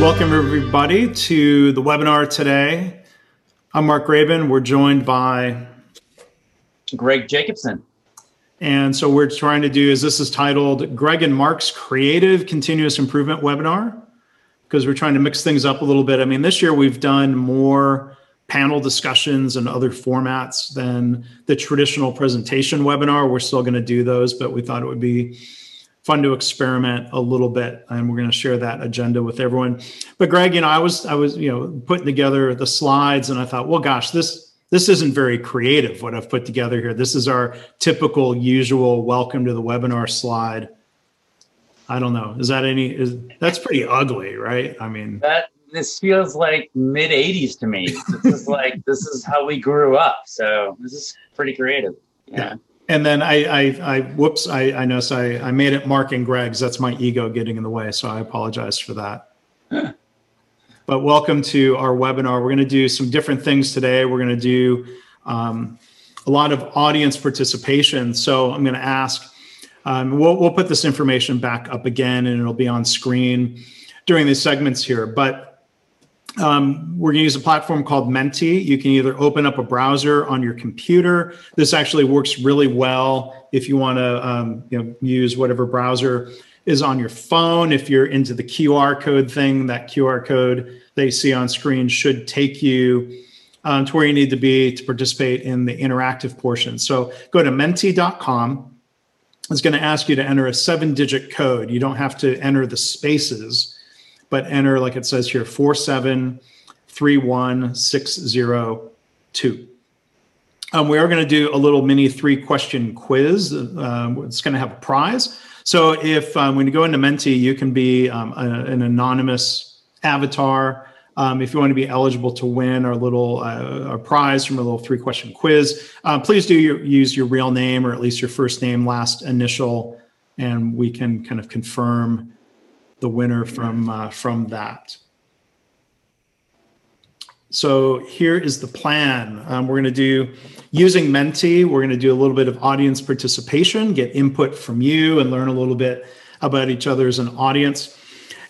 Welcome, everybody, to the webinar today. I'm Mark Graban. We're joined by Greg Jacobson. And so, we're trying to do is this is titled Greg and Mark's Creative Continuous Improvement Webinar because we're trying to mix things up a little bit. I mean, this year we've done more panel discussions and other formats than the traditional presentation webinar. We're still going to do those, but we thought it would be fun to experiment a little bit and we're going to share that agenda with everyone. But greg you know i was i was you know putting together the slides and i thought well gosh this this isn't very creative what i've put together here. This is our typical usual welcome to the webinar slide. I don't know. Is that any is that's pretty ugly right? I mean that this feels like mid 80s to me. This is like this is how we grew up so this is pretty creative. Yeah. yeah and then I, I, I whoops, I, I noticed I, I made it Mark and Greg's. That's my ego getting in the way. So I apologize for that. but welcome to our webinar. We're going to do some different things today. We're going to do um, a lot of audience participation. So I'm going to ask, um, we'll, we'll put this information back up again and it'll be on screen during these segments here. But um, we're going to use a platform called Menti. You can either open up a browser on your computer. This actually works really well if you want to um, you know, use whatever browser is on your phone. If you're into the QR code thing, that QR code they see on screen should take you um, to where you need to be to participate in the interactive portion. So go to menti.com. It's going to ask you to enter a seven digit code. You don't have to enter the spaces but enter, like it says here, 4731602. Um, we are going to do a little mini three question quiz. Um, it's going to have a prize. So if um, when you go into Menti, you can be um, a, an anonymous avatar. Um, if you want to be eligible to win our little uh, prize from a little three question quiz, uh, please do your, use your real name or at least your first name, last initial, and we can kind of confirm the winner from uh, from that. So here is the plan. Um, we're going to do using Menti. We're going to do a little bit of audience participation, get input from you, and learn a little bit about each other as an audience.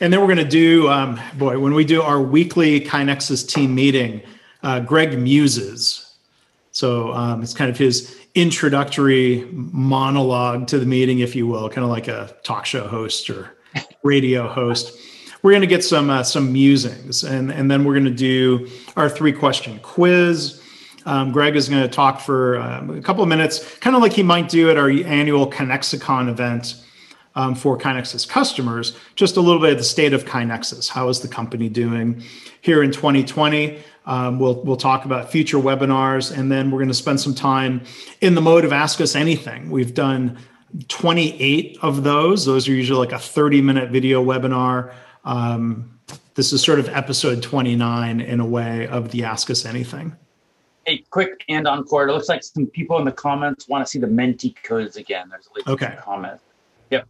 And then we're going to do, um, boy, when we do our weekly KaiNexus team meeting, uh, Greg muses. So um, it's kind of his introductory monologue to the meeting, if you will, kind of like a talk show host or radio host. We're going to get some uh, some musings, and and then we're going to do our three question quiz. Um, Greg is going to talk for um, a couple of minutes, kind of like he might do at our annual KaiNexicon event um, for KaiNexus customers. Just a little bit of the state of KaiNexus. How is the company doing here in 2020? Um, we'll we'll talk about future webinars, and then we're going to spend some time in the mode of ask us anything. We've done 28 of those. Those are usually like a 30 minute video webinar. Um, this is sort of episode 29 in a way of the Ask Us Anything. Hey, quick and encore. It looks like some people in the comments want to see the Menti codes again. There's at least okay. comment. Yep.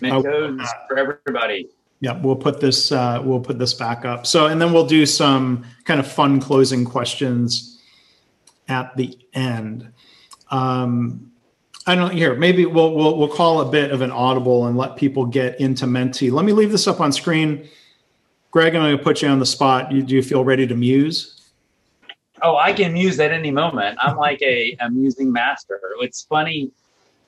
Menti codes uh, for everybody. Yeah, we'll put this uh, we'll put this back up. So, and then we'll do some kind of fun closing questions at the end. Um, I don't here. Maybe we'll we'll we'll call a bit of an audible and let people get into Menti. Let me leave this up on screen. Greg, I'm going to put you on the spot. You, do you feel ready to muse? Oh, I can muse at any moment. I'm like a, a musing master. It's funny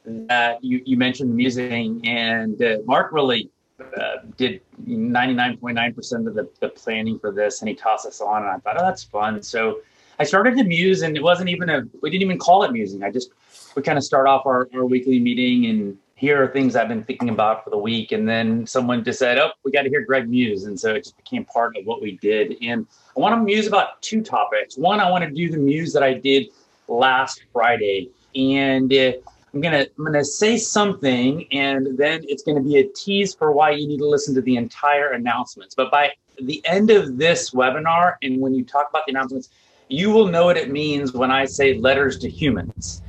that you, you mentioned musing, and uh, Mark really uh, did 99.9% of the, the planning for this, and he tossed us on, and I thought, oh, that's fun. So I started to muse, and it wasn't even a, we didn't even call it musing. I just we kind of start off our, our weekly meeting and here are things I've been thinking about for the week. And then someone just said, Oh, we got to hear Greg Muse. And so it just became part of what we did. And I want to muse about two topics. One, I want to do the muse that I did last Friday. And uh, I'm gonna I'm gonna say something, and then it's gonna be a tease for why you need to listen to the entire announcements. But by the end of this webinar, and when you talk about the announcements, you will know what it means when I say letters to humans.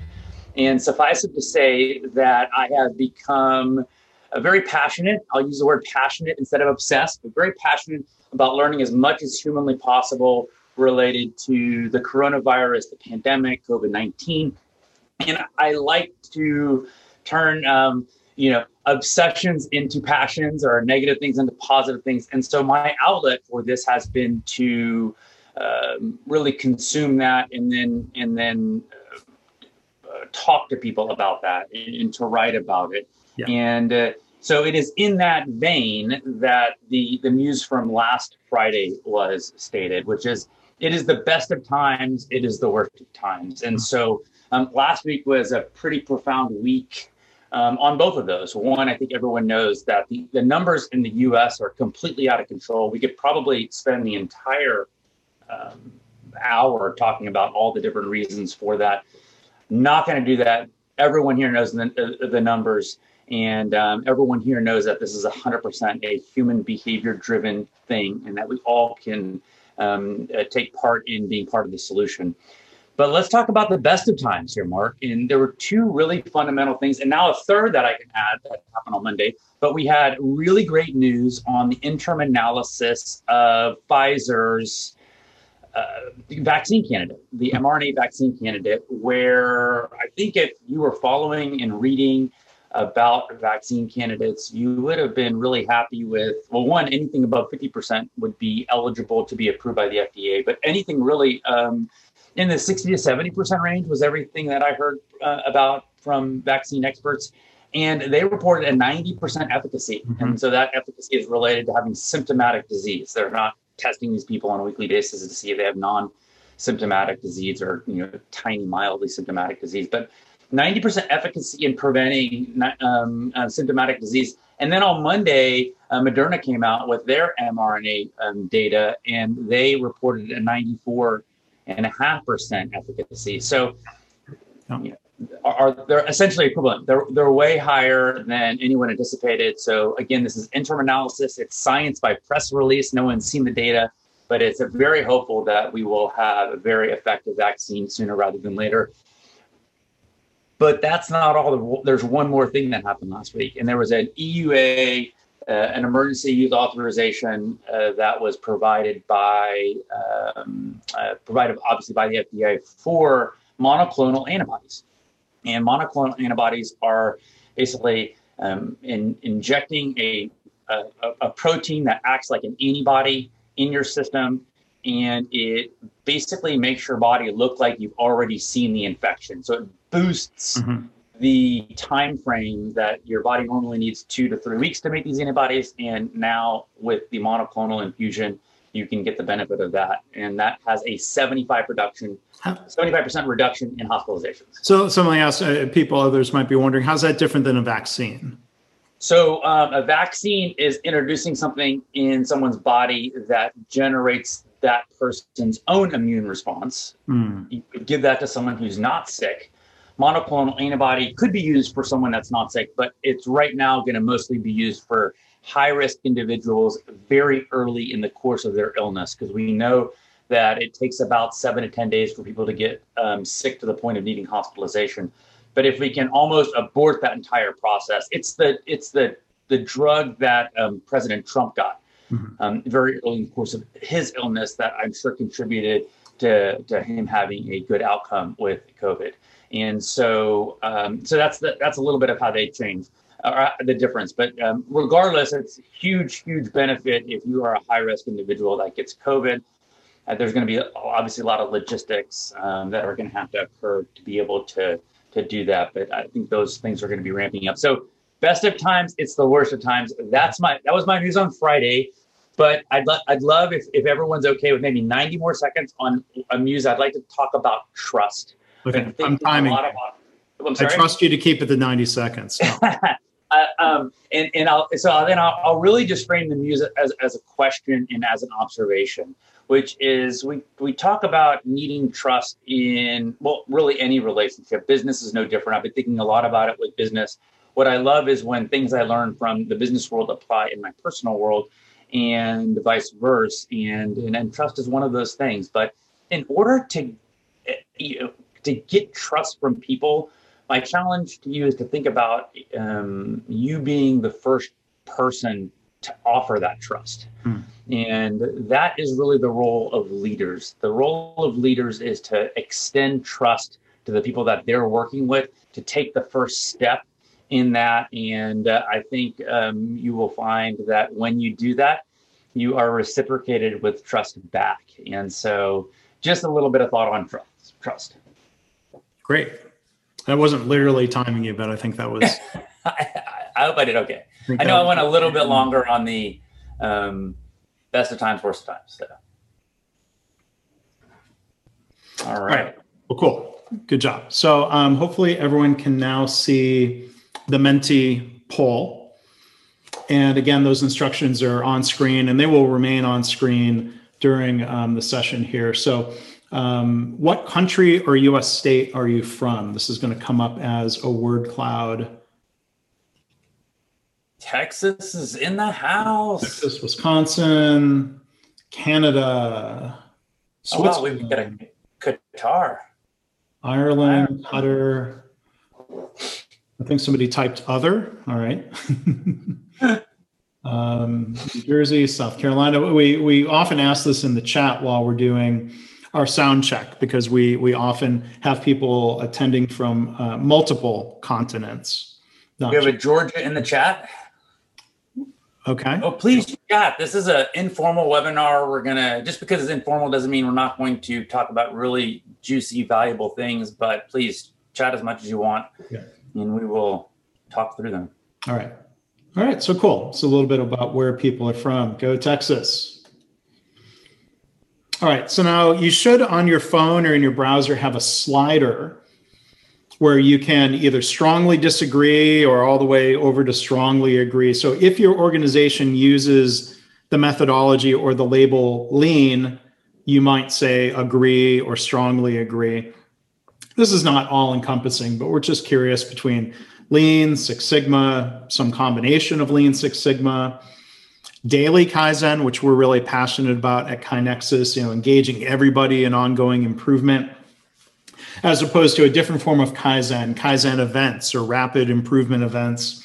And suffice it to say that I have become very passionate. I'll use the word passionate instead of obsessed, but very passionate about learning as much as humanly possible related to the coronavirus, the pandemic, COVID 19. And I like to turn um, you know, obsessions into passions or negative things into positive things. And so my outlet for this has been to um, really consume that and then and then talk to people about that and, and to write about it. Yeah. And uh, so it is in that vein that the the muse from last Friday was stated, which is it is the best of times, it is the worst of times. And so um, last week was a pretty profound week um, on both of those. One, I think everyone knows that the, the numbers in the US are completely out of control. We could probably spend the entire um, hour talking about all the different reasons for that. Not going to do that. Everyone here knows the, the numbers, and um, everyone here knows that this is 100% a human behavior driven thing, and that we all can um, uh, take part in being part of the solution. But let's talk about the best of times here, Mark. And there were two really fundamental things, and now a third that I can add that happened on Monday. But we had really great news on the interim analysis of Pfizer's uh, vaccine candidate, the mRNA vaccine candidate, where I think if you were following and reading about vaccine candidates, you would have been really happy with, well, one, anything above 50% would be eligible to be approved by the FDA, but anything really um, in the 60 to 70% range was everything that I heard uh, about from vaccine experts. And they reported a 90% efficacy. Mm-hmm. And so that efficacy is related to having symptomatic disease. They're not testing these people on a weekly basis to see if they have non symptomatic disease or you know tiny mildly symptomatic disease. But 90% efficacy in preventing um, uh, symptomatic disease. And then on monday uh, moderna came out with their mrna um, data and they reported a 94.5% efficacy. So you know, are, they're essentially equivalent they're, they're way higher than anyone anticipated so again this is interim analysis it's science by press release no one's seen the data but it's very hopeful that we will have a very effective vaccine sooner rather than later. But that's not all. The, there's one more thing that happened last week, and there was an EUA, uh, an emergency use authorization uh, that was provided by, um, uh, provided obviously by the FDA for monoclonal antibodies. And monoclonal antibodies are basically um, in, injecting a, a, a protein that acts like an antibody in your system and it basically makes your body look like you've already seen the infection. So it boosts mm-hmm. the time frame that your body normally needs two to three weeks to make these antibodies. And now with the monoclonal infusion, you can get the benefit of that. And that has a 75 reduction, 75% reduction in hospitalizations. So something else, uh, people, others might be wondering, how's that different than a vaccine? So, um, a vaccine is introducing something in someone's body that generates that person's own immune response. Mm. You could give that to someone who's not sick. Monoclonal antibody could be used for someone that's not sick, but it's right now going to mostly be used for high risk individuals very early in the course of their illness because we know that it takes about seven to 10 days for people to get um, sick to the point of needing hospitalization. But if we can almost abort that entire process, it's the it's the the drug that um, President Trump got mm-hmm. um, very early in the course of his illness that I'm sure contributed to to him having a good outcome with COVID. And so um, so that's the, that's a little bit of how they changed. Uh, the difference. But um, regardless, it's huge, huge benefit if you are a high risk individual that gets COVID. Uh, there's going to be obviously a lot of logistics um, that are going to have to occur to be able to to do that. But I think those things are going to be ramping up. So best of times, it's the worst of times. That's my that was my news on Friday. But I'd lo- I'd love if, if everyone's okay with maybe 90 more seconds on a muse. I'd like to talk about trust. Okay, I'm timing. About, I'm I trust you to keep it to 90 seconds. No. um, and and I'll so then I'll, I'll really just frame the music as, as a question and as an observation which is we, we talk about needing trust in, well, really any relationship. Business is no different. I've been thinking a lot about it with business. What I love is when things I learn from the business world apply in my personal world and vice versa. And, and, and trust is one of those things. But in order to, you know, to get trust from people, my challenge to you is to think about um, you being the first person to offer that trust. Hmm. And that is really the role of leaders. The role of leaders is to extend trust to the people that they're working with, to take the first step in that. And uh, I think um, you will find that when you do that, you are reciprocated with trust back. And so, just a little bit of thought on trust. Trust. Great. That wasn't literally timing you, but I think that was. I, I, hope I did okay. I, I know I went a little bit longer on the um, best of times, worst of times. So. All right. All right. Well, cool. Good job. So um, hopefully everyone can now see the Menti poll. And again, those instructions are on screen and they will remain on screen during um, the session here. So um, what country or US state are you from? This is going to come up as a word cloud. Texas is in the house. Texas, Wisconsin, Canada, Switzerland. Oh, wow, we've got a Qatar. Ireland, Qatar. I think somebody typed other. All right. um, New Jersey, South Carolina. We we often ask this in the chat while we're doing our sound check because we we often have people attending from uh, multiple continents. we have a Georgia in the chat. Okay. Oh, please chat. This is an informal webinar. We're gonna just because it's informal doesn't mean we're not going to talk about really juicy, valuable things. But please chat as much as you want, yeah. and we will talk through them. All right. All right. So cool. So a little bit about where people are from. Go Texas. All right. So now you should on your phone or in your browser have a slider where you can either strongly disagree or all the way over to strongly agree. So if your organization uses the methodology or the label lean, you might say agree or strongly agree. This is not all encompassing, but we're just curious between lean, Six Sigma, some combination of lean, Six Sigma, daily Kaizen, which we're really passionate about at KaiNexus, you know, engaging everybody in ongoing improvement as opposed to a different form of Kaizen, Kaizen events or rapid improvement events.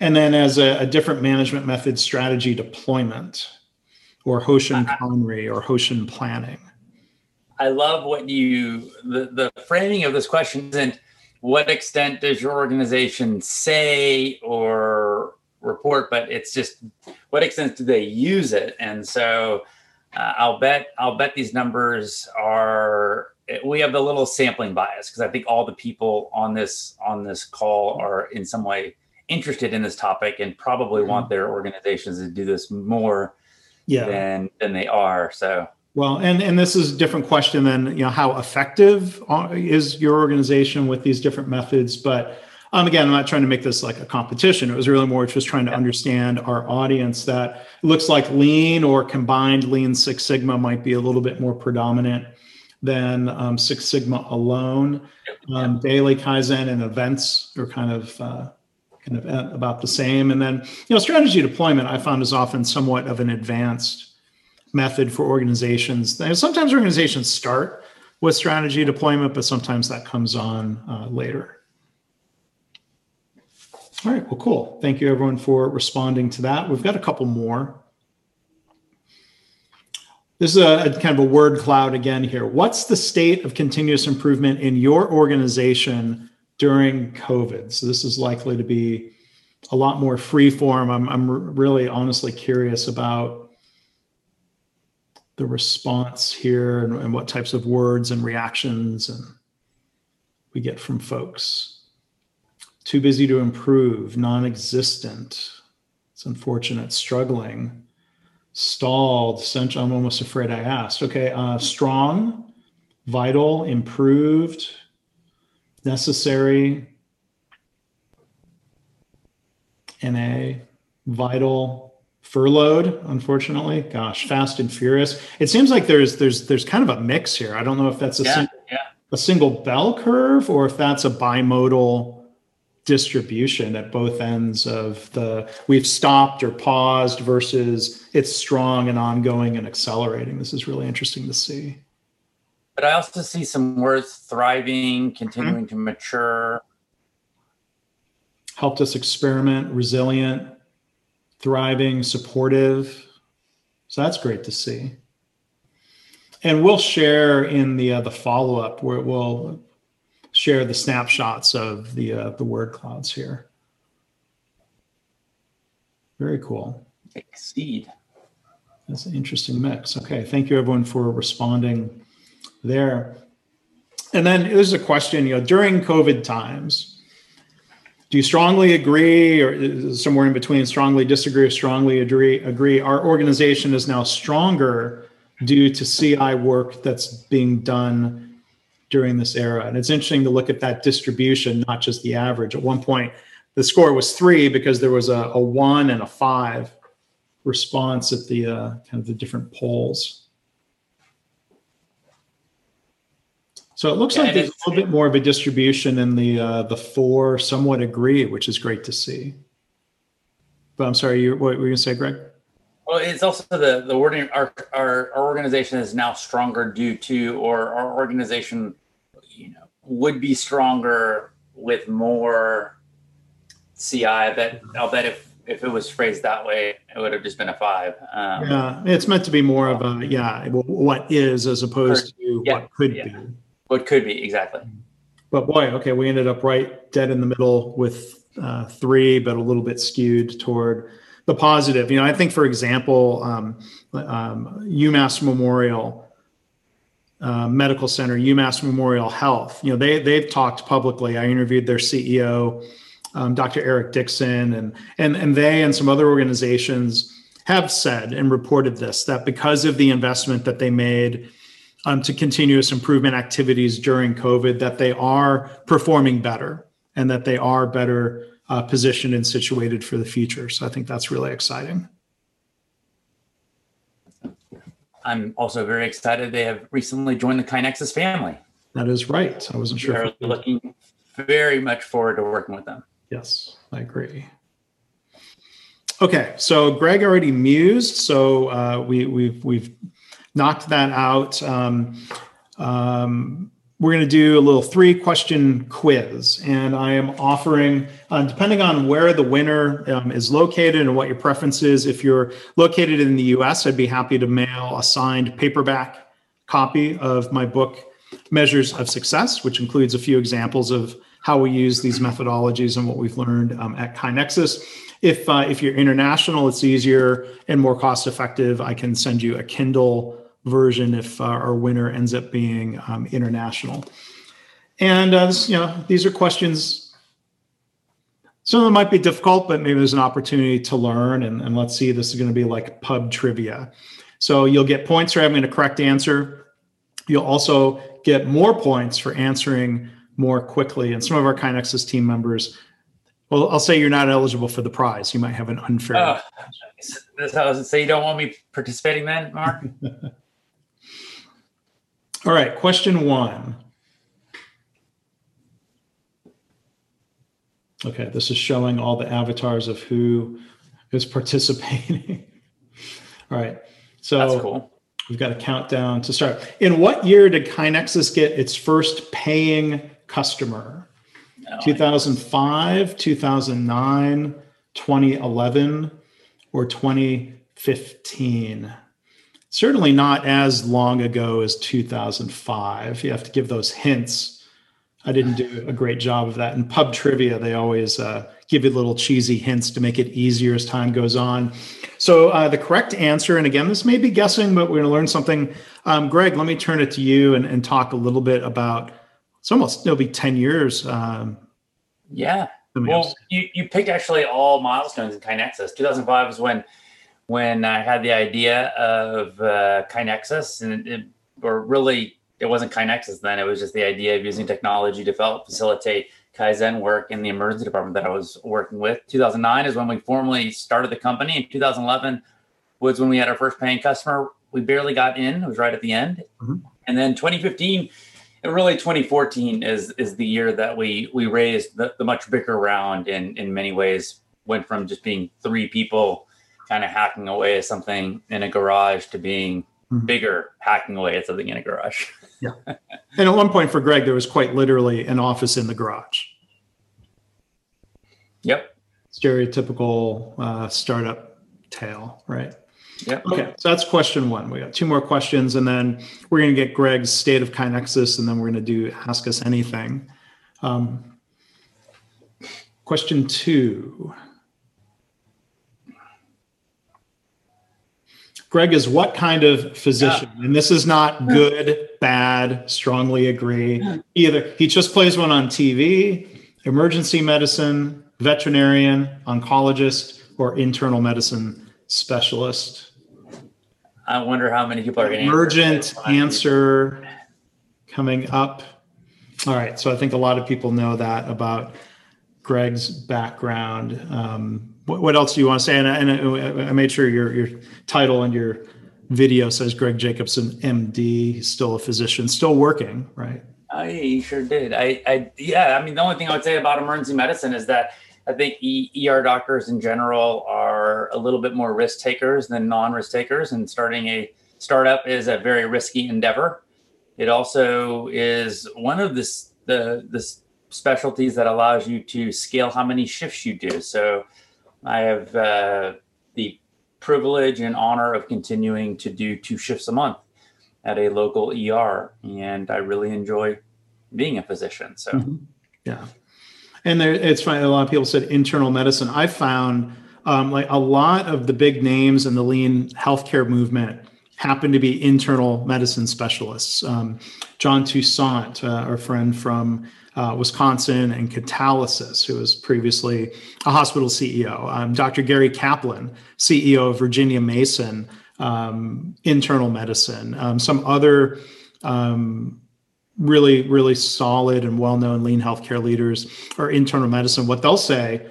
And then as a, a different management method strategy deployment or Hoshin uh-huh. Kanri or Hoshin planning. I love what you, the, the framing of this question isn't what extent does your organization say or report, but it's just what extent do they use it? And so uh, I'll bet I'll bet these numbers are we have the little sampling bias because I think all the people on this on this call are in some way interested in this topic and probably mm-hmm. want their organizations to do this more yeah. than than they are. So well, and and this is a different question than you know how effective is your organization with these different methods, but. Um, again, I'm not trying to make this like a competition. It was really more just trying to understand our audience that looks like lean or combined lean Six Sigma might be a little bit more predominant than um, Six Sigma alone. Um, daily Kaizen and events are kind of uh, kind of uh, about the same. And then you know strategy deployment I found is often somewhat of an advanced method for organizations. Sometimes organizations start with strategy deployment, but sometimes that comes on uh, later. All right, well, cool. Thank you everyone for responding to that. We've got a couple more. This is a, a, kind of a word cloud again here. What's the state of continuous improvement in your organization during COVID? So this is likely to be a lot more free form. I'm, I'm really honestly curious about the response here and, and what types of words and reactions and we get from folks. Too busy to improve, non-existent. It's unfortunate, struggling stalled i'm almost afraid i asked okay uh, strong vital improved necessary na vital furloughed unfortunately gosh fast and furious it seems like there's there's there's kind of a mix here i don't know if that's a, yeah, yeah. a single bell curve or if that's a bimodal distribution at both ends of the we've stopped or paused versus it's strong and ongoing and accelerating. This is really interesting to see. But I also see some words thriving, continuing mm-hmm. to mature. Helped us experiment, resilient, thriving, supportive. So that's great to see. And we'll share in the uh, the follow up where we'll share the snapshots of the uh, the word clouds here. Very cool. Exceed. That's an interesting mix. Okay, thank you everyone for responding there. And then there's a question, you know, during COVID times, do you strongly agree or somewhere in between strongly disagree or strongly agree agree our organization is now stronger due to CI work that's being done during this era. And it's interesting to look at that distribution, not just the average. At one point, the score was three because there was a, a one and a five response at the uh, kind of the different polls. So it looks yeah, like there's a little bit more of a distribution in the uh, the four somewhat agree, which is great to see. But I'm sorry, you what were you gonna say, Greg? Well, it's also the the wording. Our, our our organization is now stronger due to, or our organization, would be stronger with more CI. I bet I'll bet if if it was phrased that way, it would have just been a five. Um, yeah, it's meant to be more of a yeah, what is as opposed to yeah, what could yeah. be. What could be exactly. But boy, okay, we ended up right dead in the middle with uh, three, but a little bit skewed toward the positive. You know, I think, for example, um, um, UMass Memorial uh, Medical Center, UMass Memorial Health. You know, they they've talked publicly. I interviewed their CEO um, Dr. Eric Dickson, and and and they and some other organizations have said and reported this that because of the investment that they made um, to continuous improvement activities during COVID, that they are performing better and that they are better uh, positioned and situated for the future. So I think that's really exciting. I'm also very excited they have recently joined the KaiNexus family. That is right. I wasn't sure. We're looking very much forward to working with them. Yes, I agree. Okay, so Greg already mused, so uh, we, we've we've knocked that out. Um, um, we're going to do a little three question quiz, and I am offering, uh, depending on where the winner um, is located and what your preference is. If you're located in the U.S., I'd be happy to mail a signed paperback copy of my book, Measures of Success, which includes a few examples of how we use these methodologies and what we've learned um, at KaiNexus. If, uh, if you're international, it's easier and more cost effective. I can send you a Kindle version if uh, our winner ends up being um, international. And uh, this, you know, these are questions. Some of them might be difficult, but maybe there's an opportunity to learn. And, and let's see, this is going to be like pub trivia. So you'll get points for having a correct answer. You'll also get more points for answering more quickly. And some of our KaiNexus team members, well, I'll say you're not eligible for the prize. You might have an unfair. Oh, that's how I say you don't want me participating then, Mark? All right, question one. Okay, this is showing all the avatars of who is participating. all right, so that's cool. We've got a countdown to start. In what year did KaiNexus get its first paying customer. Oh, 2005, 2009, 2011, or 2015. Certainly not as long ago as 2005. You have to give those hints. I didn't do a great job of that. In pub trivia, they always uh, give you little cheesy hints to make it easier as time goes on. So uh, the correct answer, and again, this may be guessing, but we're going to learn something. Um, Greg, let me turn it to you and, and talk a little bit about it's almost it'll be 10 years um, yeah well you, you picked actually all milestones in KaiNexus 2005 was when when i had the idea of uh, KaiNexus and it, or really it wasn't KaiNexus then it was just the idea of using technology to help facilitate kaizen work in the emergency department that i was working with. 2009 is when we formally started the company in 2011 was when we had our first paying customer. We barely got in it was right at the end. Mm-hmm. and then 2015 and really 2014 is is the year that we we raised the, the much bigger round in in many ways went from just being three people kind of hacking away at something in a garage to being mm-hmm. bigger hacking away at something in a garage yeah and at one point for greg there was quite literally an office in the garage yep stereotypical uh, startup tale right yeah. Okay. So that's question one. We got two more questions, and then we're going to get Greg's state of KaiNexus, and then we're going to do Ask Us Anything. Um, question two. Greg is what kind of physician? Yeah. And this is not good, bad, strongly agree either. He just plays one on TV, emergency medicine, veterinarian, oncologist, or internal medicine specialist. I wonder how many people are going to emergent answer, answer coming up. All right, so I think a lot of people know that about Greg's background. Um, what, what, else do you want to say? And, and I, I made sure your your title and your video says Greg Jacobson, MD, still a physician, still working, right? I sure did. I, I, yeah. I mean, the only thing I would say about emergency medicine is that I think ER doctors in general are a little bit more risk takers than non-risk takers, and starting a startup is a very risky endeavor. It also is one of the the, the specialties that allows you to scale how many shifts you do. So I have uh, the privilege and honor of continuing to do two shifts a month at a local ER, and I really enjoy being a physician. So, mm-hmm. yeah, and there, it's funny. A lot of people said internal medicine. I found um, like a lot of the big names in the lean healthcare movement happen to be internal medicine specialists. Um, John Toussaint, uh, our friend from uh, Wisconsin, and Catalysis, who was previously a hospital CEO. Um, Dr. Gary Kaplan, CEO of Virginia Mason, um, internal medicine. Um, some other um, really, really solid and well known lean healthcare leaders are internal medicine. What they'll say,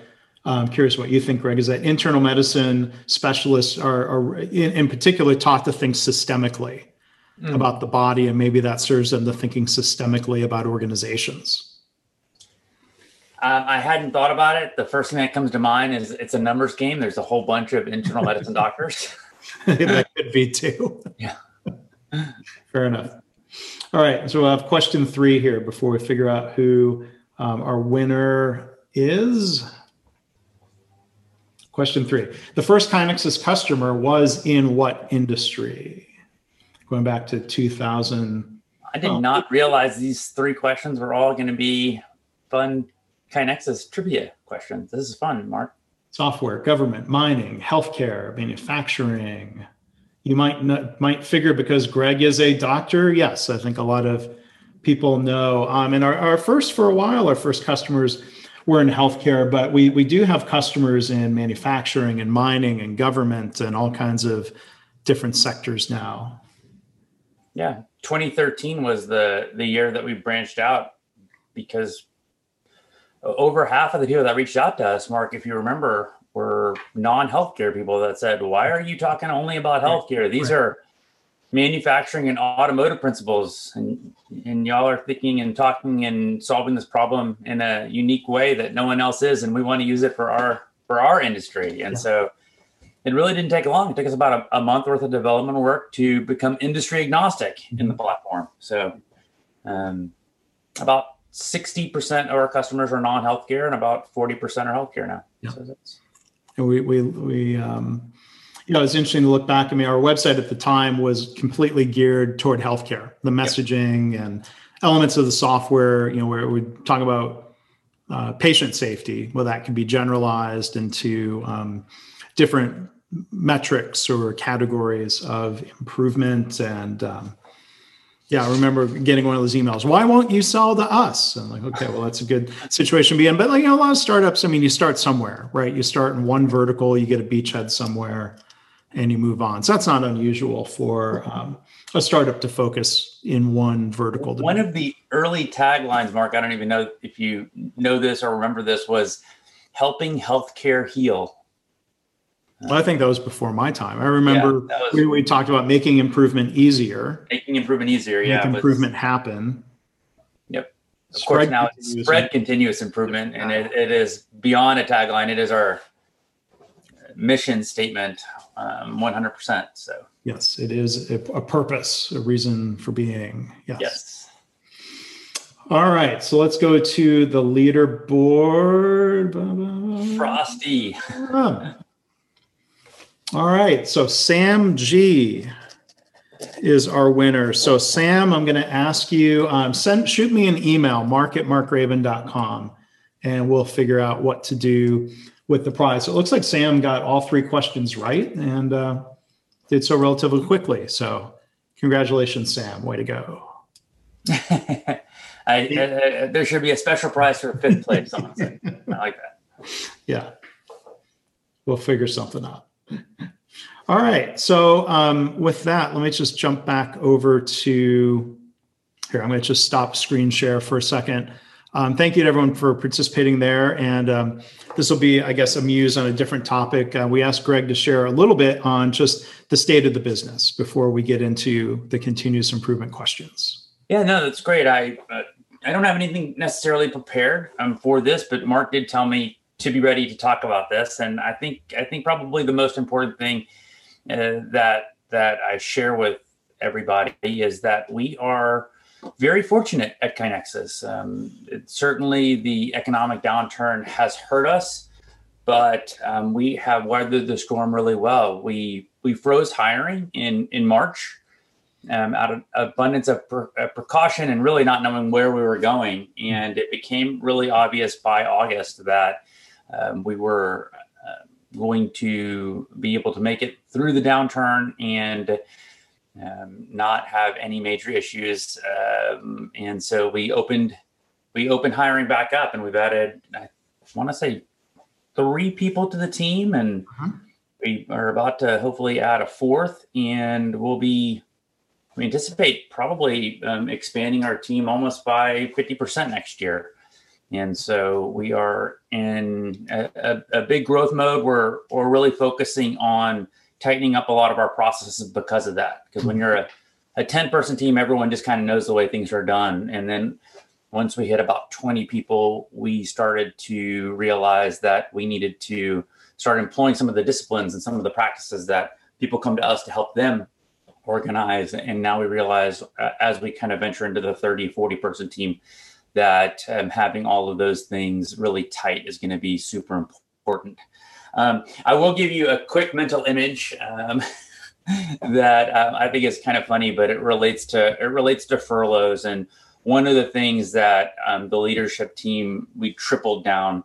I'm curious what you think, Greg, is that internal medicine specialists are, are in, in particular taught to think systemically. Mm. About the body, and maybe that serves them to thinking systemically about organizations. Um, I hadn't thought about it. The first thing that comes to mind is it's a numbers game. There's a whole bunch of internal medicine doctors. that could be too. Yeah. Fair enough. All right. So we'll have question three here before we figure out who um, our winner is. Question three. The first KaiNexus customer was in what industry? Going back to 2000. I did oh. not realize these three questions were all going to be fun KaiNexus trivia questions. This is fun, Mark. Software, government, mining, healthcare, manufacturing. You might not, might figure because Greg is a doctor. Yes, I think a lot of people know. Um, and our, our first, for a while, our first customers were in healthcare, but we we do have customers in manufacturing and mining and government and all kinds of different sectors now. Yeah, 2013 was the the year that we branched out because over half of the people that reached out to us, Mark, if you remember, were non-healthcare people that said, "Why are you talking only about healthcare? These right. are manufacturing and automotive principles, and and y'all are thinking and talking and solving this problem in a unique way that no one else is, and we want to use it for our for our industry." And yeah. so, it really didn't take long. It took us about a, a, month worth of development work to become industry agnostic mm-hmm. in the mm-hmm. platform. So, um, about 60% of our customers are non-healthcare and about 40% are healthcare now. Yeah. So and we, we, we, um, you know, it's interesting to look back. I mean, our website at the time was completely geared toward healthcare, the messaging yep. and elements of the software, you know, where we talk about uh, patient safety. Well, that can be generalized into um, different metrics or categories of improvement and um, yeah, I remember getting one of those emails. Why won't you sell to us? I'm like, okay, well, that's a good situation to be in. But like you know, a lot of startups, I mean, you start somewhere, right? You start in one vertical, you get a beachhead somewhere, and you move on. So that's not unusual for um, a startup to focus in one vertical. One of the early taglines, Mark, I don't even know if you know this or remember this, was helping healthcare heal. Well, I think that was before my time. I remember yeah, was, we, we, talked about making improvement easier. Making improvement easier, yeah. Make improvement happen. Yep. Of spread course, now it's spread continuous improvement, and it, it is beyond a tagline. It is our mission statement, um, 100%. So yes, it is a, a, purpose, a reason for being. Yes. Yes. All right, so let's go to the leaderboard. Frosty. All right. So Sam G is our winner. So Sam, I'm going to ask you, um, send, shoot me an email, mark at markgraban.com, and we'll figure out what to do with the prize. So it looks like Sam got all three questions right. And uh, did so relatively quickly. So, congratulations, Sam. Way to go. I, uh, there should be a special prize for fifth place. I like that. Yeah, we'll figure something out. All right. So um, with that, let me just jump back over to here. I'm going to just stop screen share for a second. Um, thank you to everyone for participating there. And um, this will be, I guess, a muse on a different topic. Uh, we asked Greg to share a little bit on just the state of the business before we get into the continuous improvement questions. Yeah, no, that's great. I uh, I don't have anything necessarily prepared um, for this, but Mark did tell me to be ready to talk about this, and I think I think probably the most important thing uh, that that I share with everybody is that we are very fortunate at KaiNexus. Um, it, certainly, the economic downturn has hurt us, but um, we have weathered the storm really well. We we froze hiring in in March um, out of abundance of uh, precaution and really not knowing where we were going, and it became really obvious by August that um, we were uh, going to be able to make it through the downturn and um, not have any major issues. Um, and so we opened we opened hiring back up, and we've added I want to say three people to the team, and uh-huh. we are about to hopefully add a fourth, and we'll be we anticipate probably um, expanding our team almost by 50% next year. And so we are in a, a, a, big growth mode. We're, we're really focusing on tightening up a lot of our processes because of that. Because when you're a, a 10 person team, everyone just kind of knows the way things are done. And then once we hit about 20 people, we started to realize that we needed to start employing some of the disciplines and some of the practices that people come to us to help them organize. And now we realize uh, as we kind of venture into the 30, 40 person team, that um, having all of those things really tight is going to be super important. Um, I will give you a quick mental image um, that um, I think is kind of funny, but it relates to it relates to furloughs. And one of the things that um, the leadership team we tripled down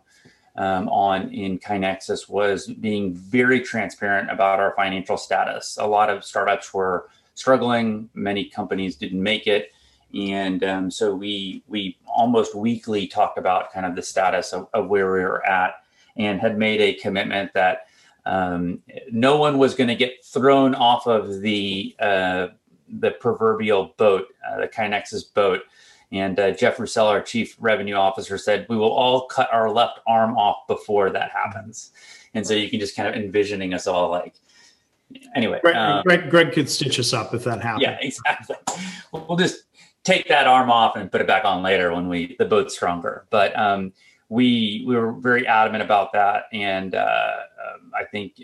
um, on in KaiNexus was being very transparent about our financial status. A lot of startups were struggling; many companies didn't make it and um, so we we almost weekly talked about kind of the status of, of where we were at and had made a commitment that um, no one was going to get thrown off of the uh, the proverbial boat, uh, the KaiNexus boat. And uh, Jeff Roussel, our chief revenue officer, said we will all cut our left arm off before that happens. And so you can just kind of envisioning us all like, anyway. Greg, um, Greg, Greg, could stitch us up if that happened. Yeah, exactly. We'll just take that arm off and put it back on later when we the boat's stronger. But um, we we were very adamant about that, and uh, um, I think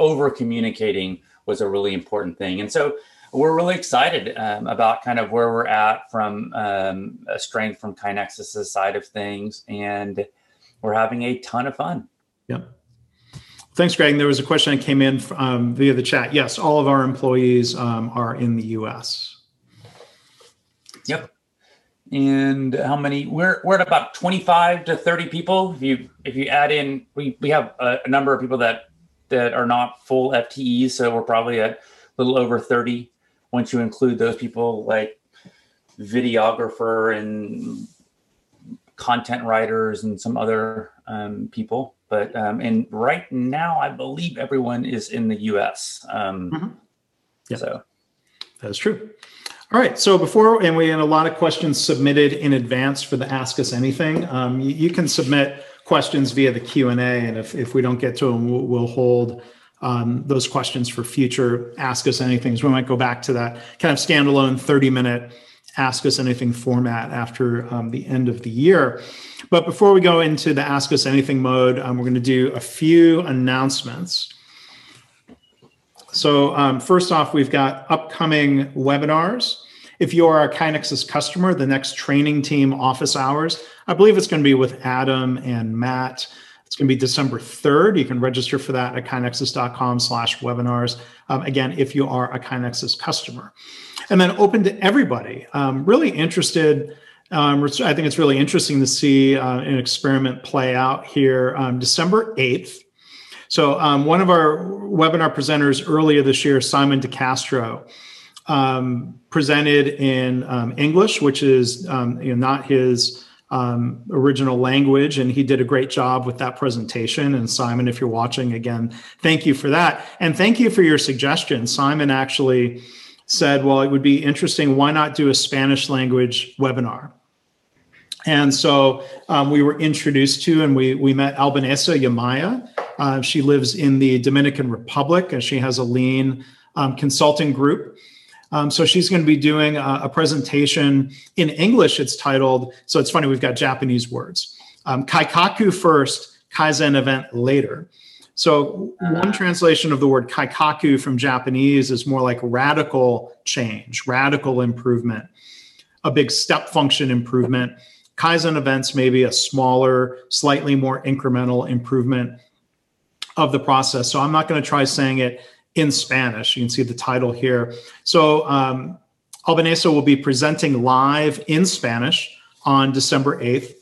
over communicating was a really important thing. And so we're really excited um, about kind of where we're at from um, a strength from KaiNexus' side of things, and we're having a ton of fun. Yep. Thanks, Greg. There was a question that came in um, via the chat. Yes, all of our employees um, are in the U.S. Yep. And how many? We're we're at about twenty five to thirty people. If you if you add in, we we have a, a number of people that that are not full FTEs, so we're probably at a little over thirty. Once you include those people like videographer and content writers and some other um, people. But um, and right now, I believe everyone is in the U.S. Um, mm-hmm. yep. So that's true. All right. So before, and we had a lot of questions submitted in advance for the Ask Us Anything. Um, you, you, can submit questions via the Q and A, and if, if we don't get to them, we'll, we'll hold um, those questions for future Ask Us Anythings. We might go back to that kind of standalone 30 minute Ask Us Anything format after um, the end of the year. But before we go into the Ask Us Anything mode, um, we're going to do a few announcements. So um, first off, we've got upcoming webinars. If you are a KaiNexus customer, the next training team office hours, I believe it's going to be with Adam and Matt. It's going to be December 3rd. You can register for that at kainexus.com slash webinars. Um, again, if you are a KaiNexus customer. And then open to everybody. Um, really interested. Um, I think it's really interesting to see uh, an experiment play out here. Um, December 8th, So um, one of our webinar presenters earlier this year, Simon DeCastro, um, presented in um, English, which is um, you know, not his um, original language, and he did a great job with that presentation. And Simon, if you're watching again, thank you for that, and thank you for your suggestion. Simon actually said, "Well, it would be interesting. Why not do a Spanish language webinar?" And so um, we were introduced to, and we we met Albanesa Yamaya. Uh, she lives in the Dominican Republic, and she has a lean um, consulting group. Um, so she's going to be doing a, a, presentation in English. It's titled, so it's funny, we've got Japanese words. Um, Kaikaku first, Kaizen event later. So one translation of the word kaikaku from Japanese is more like radical change, radical improvement, a big step function improvement. Kaizen events may be a smaller, slightly more incremental improvement of the process. So I'm not going to try saying it in Spanish. You can see the title here. So um, Albanesa will be presenting live in Spanish on December 8th.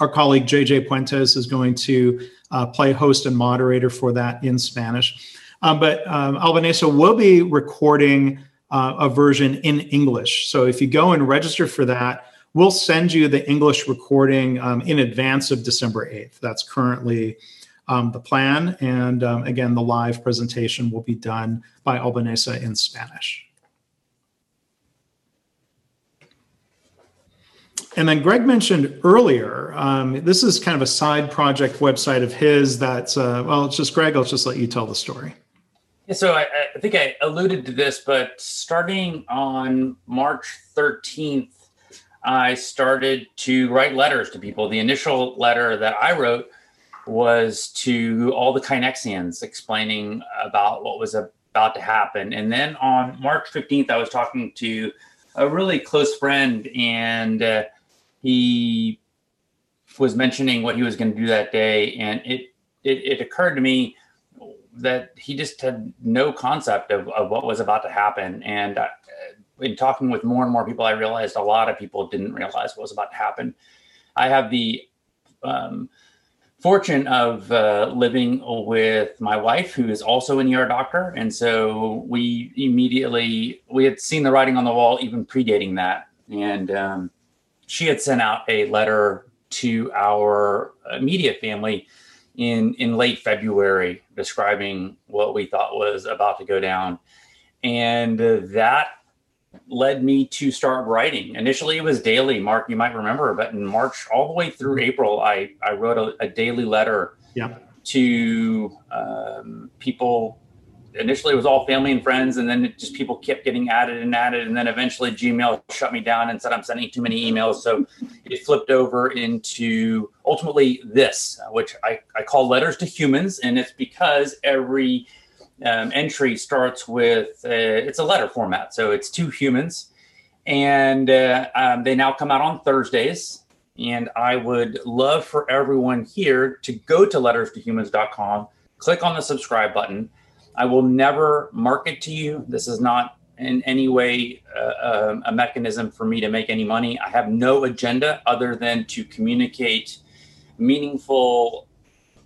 Our colleague JJ Puentes is going to uh, play host and moderator for that in Spanish. Um, but um, Albanesa will be recording uh, a version in English. So if you go and register for that, we'll send you the English recording um, in advance of December 8th. That's currently um, the plan. And um, again, the live presentation will be done by Albanesa in Spanish. And then Greg mentioned earlier, um, this is kind of a side project website of his that's, uh, well, it's just Greg, I'll just let you tell the story. Yeah, so I, I think I alluded to this, but starting on March 13th, I started to write letters to people. The initial letter that I wrote was to all the KaiNexians explaining about what was about to happen. And then on March 15th, I was talking to a really close friend, and uh, he was mentioning what he was going to do that day. And it, it, it occurred to me that he just had no concept of, of what was about to happen. And uh, in talking with more and more people, I realized a lot of people didn't realize what was about to happen. I have the um, fortune of uh, living with my wife who is also an ER doctor. And so we immediately, we had seen the writing on the wall even predating that. And um, she had sent out a letter to our immediate family in, in late February describing what we thought was about to go down. And uh, that led me to start writing. Initially, it was daily. Mark, you might remember, but in March, all the way through mm-hmm. April, I I wrote a, a daily letter yeah. to um, people. Initially, it was all family and friends, and then just people kept getting added and added, and then eventually Gmail shut me down and said I'm sending too many emails. So it flipped over into ultimately this, which I, I call letters to humans, and it's because every um, entry starts with uh, it's a letter format, so it's two humans, and uh, um, they now come out on Thursdays. And I would love for everyone here to go to letterstohumans.com, click on the subscribe button. I will never market to you. This is not in any way uh, um, a mechanism for me to make any money. I have no agenda other than to communicate meaningful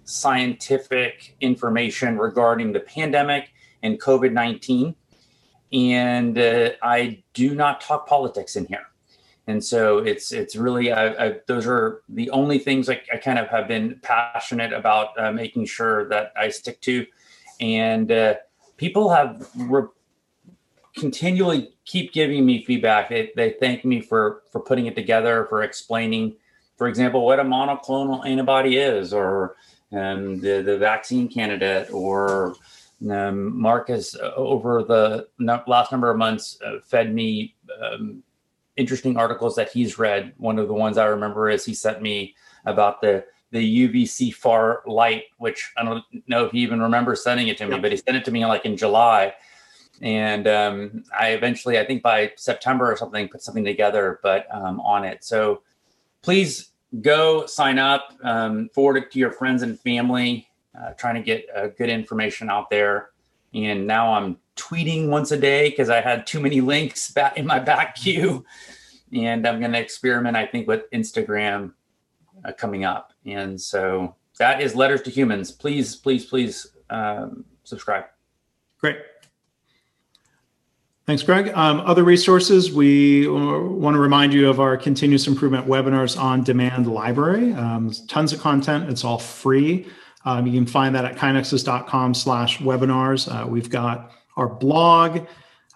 scientific information regarding the pandemic and COVID 19. And uh, I do not talk politics in here. And so it's it's really I, I, those are the only things I, I, kind of have been passionate about uh, making sure that I stick to, and uh, people have re- continually keep giving me feedback. They, they thank me for for putting it together, for explaining, for example, what a monoclonal antibody is, or um, the the vaccine candidate or um, Mark has uh, over the last number of months uh, fed me um, interesting articles that he's read. One of the ones I remember is he sent me about the the UVC far light, which I don't know if he even remembers sending it to me, but he sent it to me like in July. And um, I eventually, I think by September or something, put something together, but um, on it. So please go sign up, um, forward it to your friends and family, uh, trying to get uh, good information out there. And now I'm tweeting once a day because I had too many links back in my back queue. And I'm going to experiment, I think, with Instagram uh, coming up. And so that is Letters to Humans. Please, please, please um, subscribe. Great. Thanks, Greg. Um, other resources, we want to remind you of our continuous improvement webinars on demand library. Um, tons of content. It's all free. Um, you can find that at kainexus.com slash webinars. Uh, we've got our blog.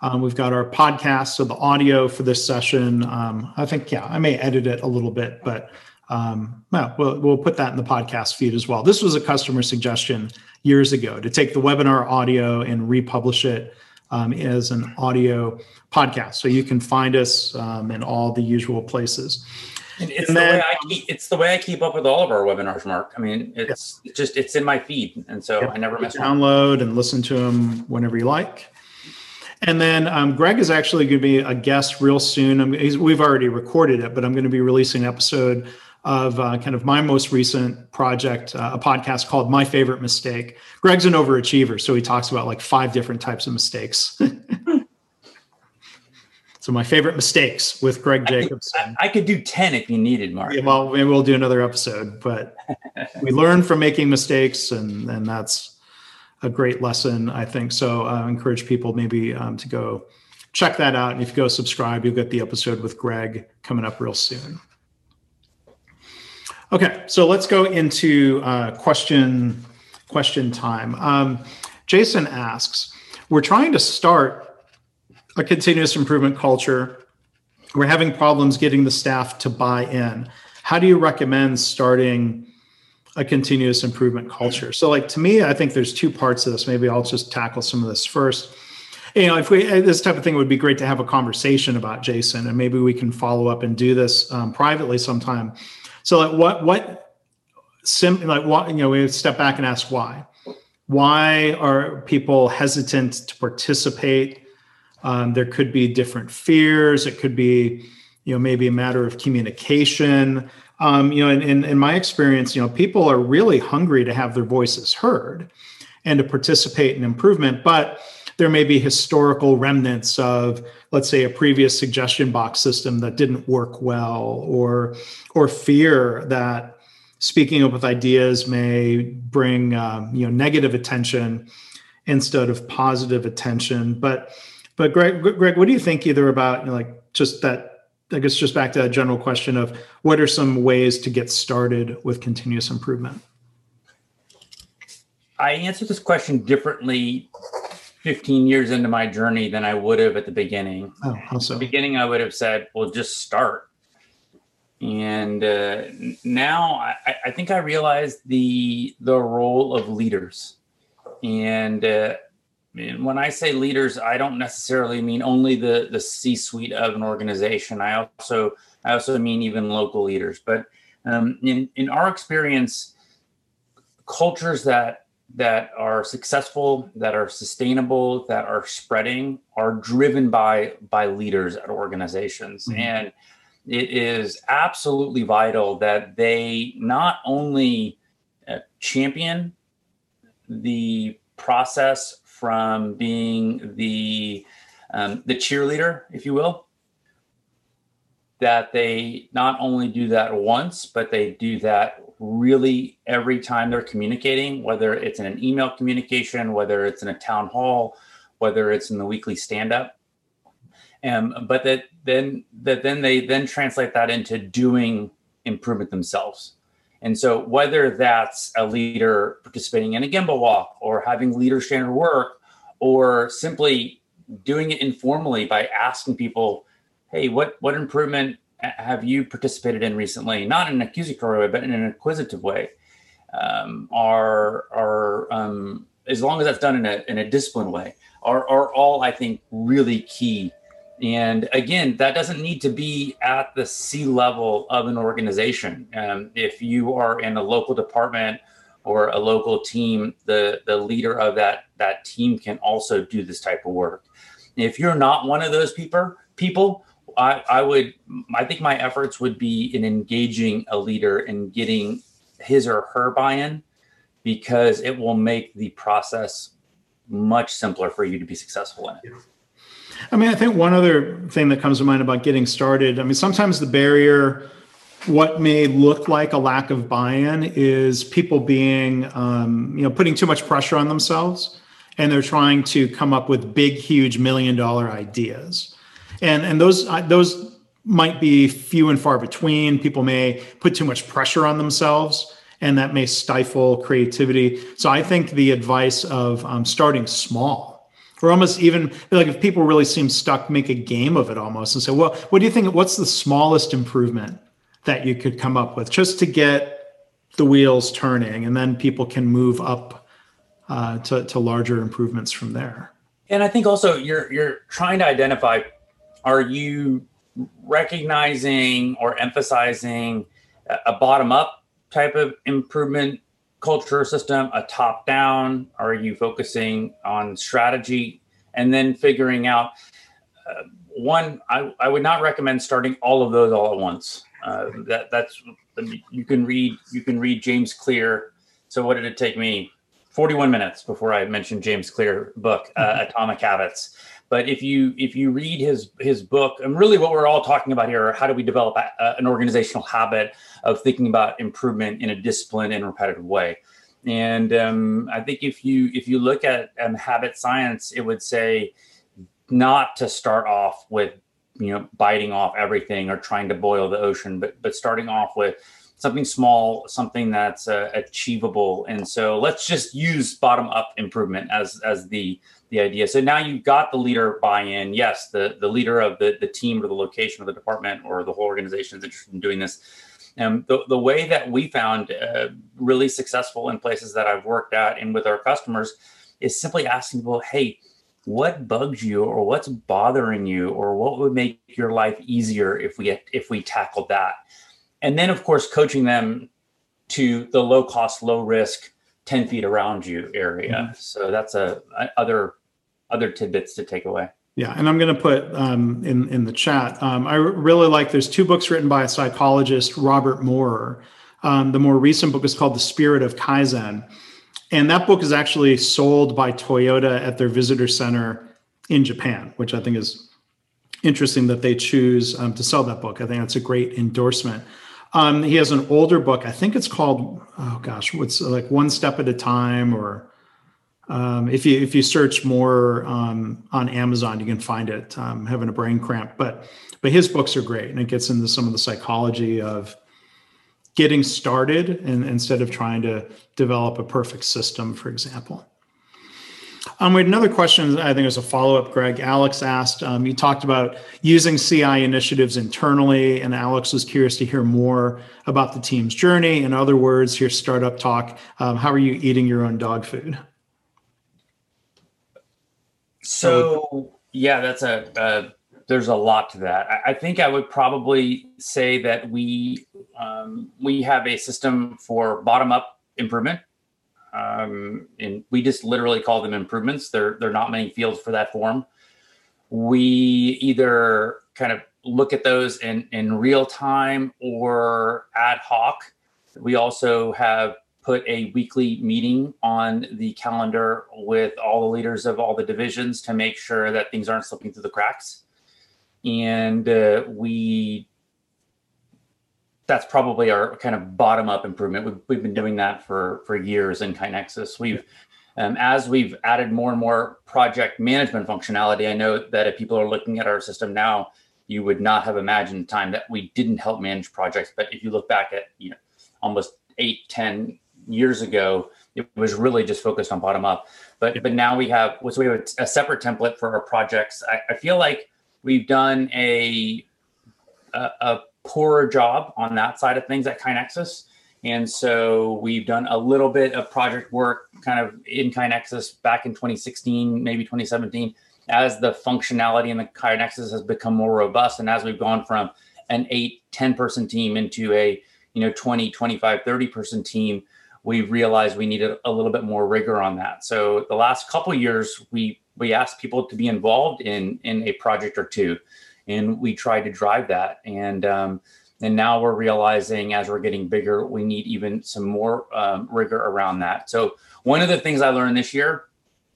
Um, we've got our podcast. So the audio for this session, um, I think, yeah, I may edit it a little bit, but um, well, well, we'll put that in the podcast feed as well. This was a customer suggestion years ago to take the webinar audio and republish it um, as an audio podcast. So you can find us um, in all the usual places. It's, and the way I keep, it's the way I keep up with all of our webinars, Mark. I mean, it's yeah. just it's in my feed, and so yeah, I never miss it. download one. and listen to them whenever you like. And then um, Greg is actually going to be a guest real soon. we've already recorded it, but I'm going to be releasing an episode of uh, kind of my most recent project, uh, a podcast called My Favorite Mistake. Greg's an overachiever, so he talks about like five different types of mistakes. so my favorite mistakes with Greg Jacobson. I could, I could do 10 if you needed, Mark. Yeah, well, maybe we'll do another episode, but we learn from making mistakes and, and that's a great lesson, I think. So uh, I encourage people maybe um, to go check that out. And if you go subscribe, you'll get the episode with Greg coming up real soon. Okay, so let's go into uh, question question time. Um, Jason asks, we're trying to start a continuous improvement culture. We're having problems getting the staff to buy in. How do you recommend starting a continuous improvement culture? So, like to me, I think there's two parts of this. Maybe I'll just tackle some of this first. You know, if we this type of thing would be great to have a conversation about Jason, and maybe we can follow up and do this um, privately sometime so like what what sim like what you know we step back and ask why. Why are people hesitant to participate? Um, there could be different fears. It could be, you know, maybe a matter of communication. Um, you know, in, in, in my experience, you know, people are really hungry to have their voices heard and to participate in improvement, but there may be historical remnants of let's say a previous suggestion box system that didn't work well or or fear that speaking up with ideas may bring um, you know negative attention instead of positive attention but but greg greg what do you think either about you know, like just that I guess just back to that general question of what are some ways to get started with continuous improvement? I answer this question differently 15 years into my journey than I would have at the beginning. Oh, how so? At the beginning, I would have said, well, just start. And uh, now I, I, think I realize the the role of leaders. And, uh, and when I say leaders, I don't necessarily mean only the the C-suite of an organization. I also I also mean even local leaders. But um, in in our experience, cultures that that are successful, that are sustainable, that are spreading are driven by by leaders at organizations. Mm-hmm. And it is absolutely vital that they not only uh, champion the process from being the um, the cheerleader, if you will, that they not only do that once, but they do that really every time they're communicating, whether it's in an email communication, whether it's in a town hall, whether it's in the weekly stand up. Um, but that then that then they then translate that into doing improvement themselves. And so whether that's a leader participating in a gemba walk or having leader standard work or simply doing it informally by asking people, hey, what what improvement have you participated in recently, not in an accusatory way, but in an inquisitive way, um, are are um, as long as that's done in a in a disciplined way, are are all I think really key. And again, that doesn't need to be at the C level of an organization. Um, if you are in a local department or a local team, the the leader of that that team can also do this type of work. If you're not one of those people, people I, I would, I think my efforts would be in engaging a leader and getting his or her buy-in because it will make the process much simpler for you to be successful in it. I mean, I think one other thing that comes to mind about getting started, I mean, sometimes the barrier what may look like a lack of buy-in is people being um, you know putting too much pressure on themselves and they're trying to come up with big huge million dollar ideas and and those uh, those might be few and far between. People may put too much pressure on themselves and that may stifle creativity. So i think the advice of um, starting small or almost even like if people really seem stuck make a game of it almost and say well what do you think what's the smallest improvement that you could come up with? Just to get the wheels turning and then people can move up uh, to, to larger improvements from there. And i think also you're you're trying to identify are you recognizing or emphasizing a bottom up type of improvement culture system a top down are you focusing on strategy and then figuring out uh, one I, I would not recommend starting all of those all at once uh, that that's you can read you can read James Clear. So what did it take me? 41 minutes before I mentioned James Clear book, uh, mm-hmm. Atomic Habits. But if you if you read his his book, and really what we're all talking about here, are how do we develop a, an organizational habit of thinking about improvement in a disciplined and repetitive way? And um, I think if you if you look at um, habit science, it would say not to start off with you know biting off everything or trying to boil the ocean but but starting off with something small something that's uh, achievable and so let's just use bottom up improvement as as the the idea. So now you've got the leader buy-in. Yes the the leader of the the team or the location or the department or the whole organization is interested in doing this. And the, the way that we found uh, really successful in places that i've worked at and with our customers is simply asking people hey what bugs you or what's bothering you or what would make your life easier if we if we tackled that? And then of course coaching them to the low cost low risk 10 feet around you area. Mm-hmm. so that's a, a, other other tidbits to take away yeah, and I'm going to put um, in in the chat. Um, I really like. There's two books written by a psychologist, Robert Maurer. Um, the more recent book is called The Spirit of Kaizen, and that book is actually sold by Toyota at their visitor center in Japan, which I think is interesting that they choose um, to sell that book. I think that's a great endorsement. Um, he has an older book. I think it's called, oh gosh, what's like One Step at a Time, or um, if you if you search Maurer um, on Amazon, you can find it. Um, having a brain cramp, but but his books are great, and it gets into some of the psychology of getting started and, instead of trying to develop a perfect system, for example. Um, we had another question, I think it was a follow up, Greg. Alex asked, um, you talked about using CI initiatives internally, and Alex was curious to hear more about the team's journey. In other words, your startup talk, um, how are you eating your own dog food? So, yeah, that's a, a there's a lot to that. I, I, think I would probably say that we um, we have a system for bottom up improvement, um, and we just literally call them improvements. There there are not many fields for that form. We either kind of look at those in in real time or ad hoc. We also have put a weekly meeting on the calendar with all the leaders of all the divisions to make sure that things aren't slipping through the cracks and uh, we that's probably our kind of bottom up improvement. We've, we've been doing that for for years in KaiNexus. We've um, as we've added more and more project management functionality. I know that if people are looking at our system now, you would not have imagined the time that we didn't help manage projects. But if you look back at you know almost eight, ten years ago, it was really just focused on bottom up. But but now we have so we have a, separate template for our projects. I, I feel like We've done a, a, a poorer job on that side of things at KaiNexus. And so we've done a little bit of project work kind of in KaiNexus back in 2016, maybe 2017, as the functionality in the KaiNexus has become more robust. And as we've gone from an eight, 10 person team into a, you know, 20, 25, 30 person team, we realized we needed a little bit more rigor on that. So the last couple years, we we asked people to be involved in in a project or two, and we tried to drive that. And um, and now we're realizing as we're getting bigger, we need even some more um, rigor around that. So one of the things I learned this year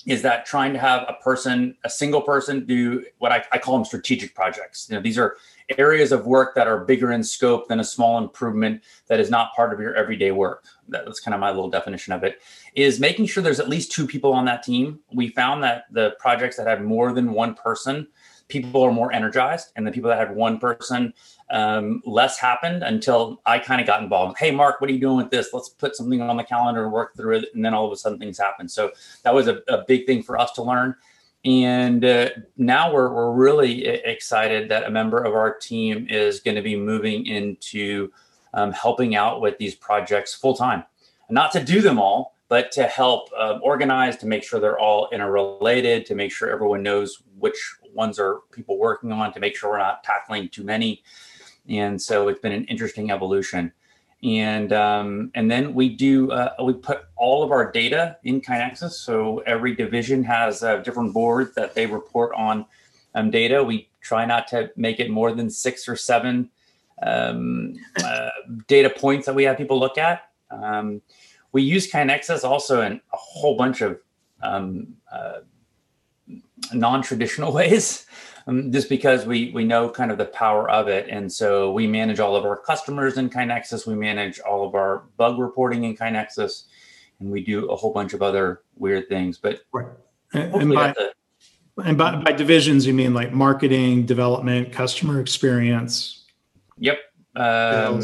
is that trying to have a person, a single person, do what I, I call them strategic projects. You know, these are areas of work that are bigger in scope than a small improvement that is not part of your everyday work. That's kind of my little definition of it. Is making sure there's at least two people on that team. We found that the projects that had more than one person, people are more energized, and the people that had one person, um, less happened until I kind of got involved. Hey, Mark, what are you doing with this? Let's put something on the calendar and work through it. And then all of a sudden things happen. So that was a, a big thing for us to learn. And uh, now we're, we're really excited that a member of our team is going to be moving into um, helping out with these projects full time. Not to do them all, but to help um, organize, to make sure they're all interrelated, to make sure everyone knows which ones are people working on, to make sure we're not tackling too many. And so it's been an interesting evolution and um, and then we do uh, we put all of our data in KaiNexus. So every division has a different board that they report on um, data. We try not to make it more than six or seven um, uh, data points that we have people look at. Um, we use KaiNexus also in a whole bunch of um, uh, non-traditional ways um, just because we we know kind of the power of it. And so we manage all of our customers in KaiNexus. We manage all of our bug reporting in KaiNexus, and we do a whole bunch of other weird things. But right. and, and by, a, and by, by divisions, you mean like marketing, development, customer experience. Yep. Um,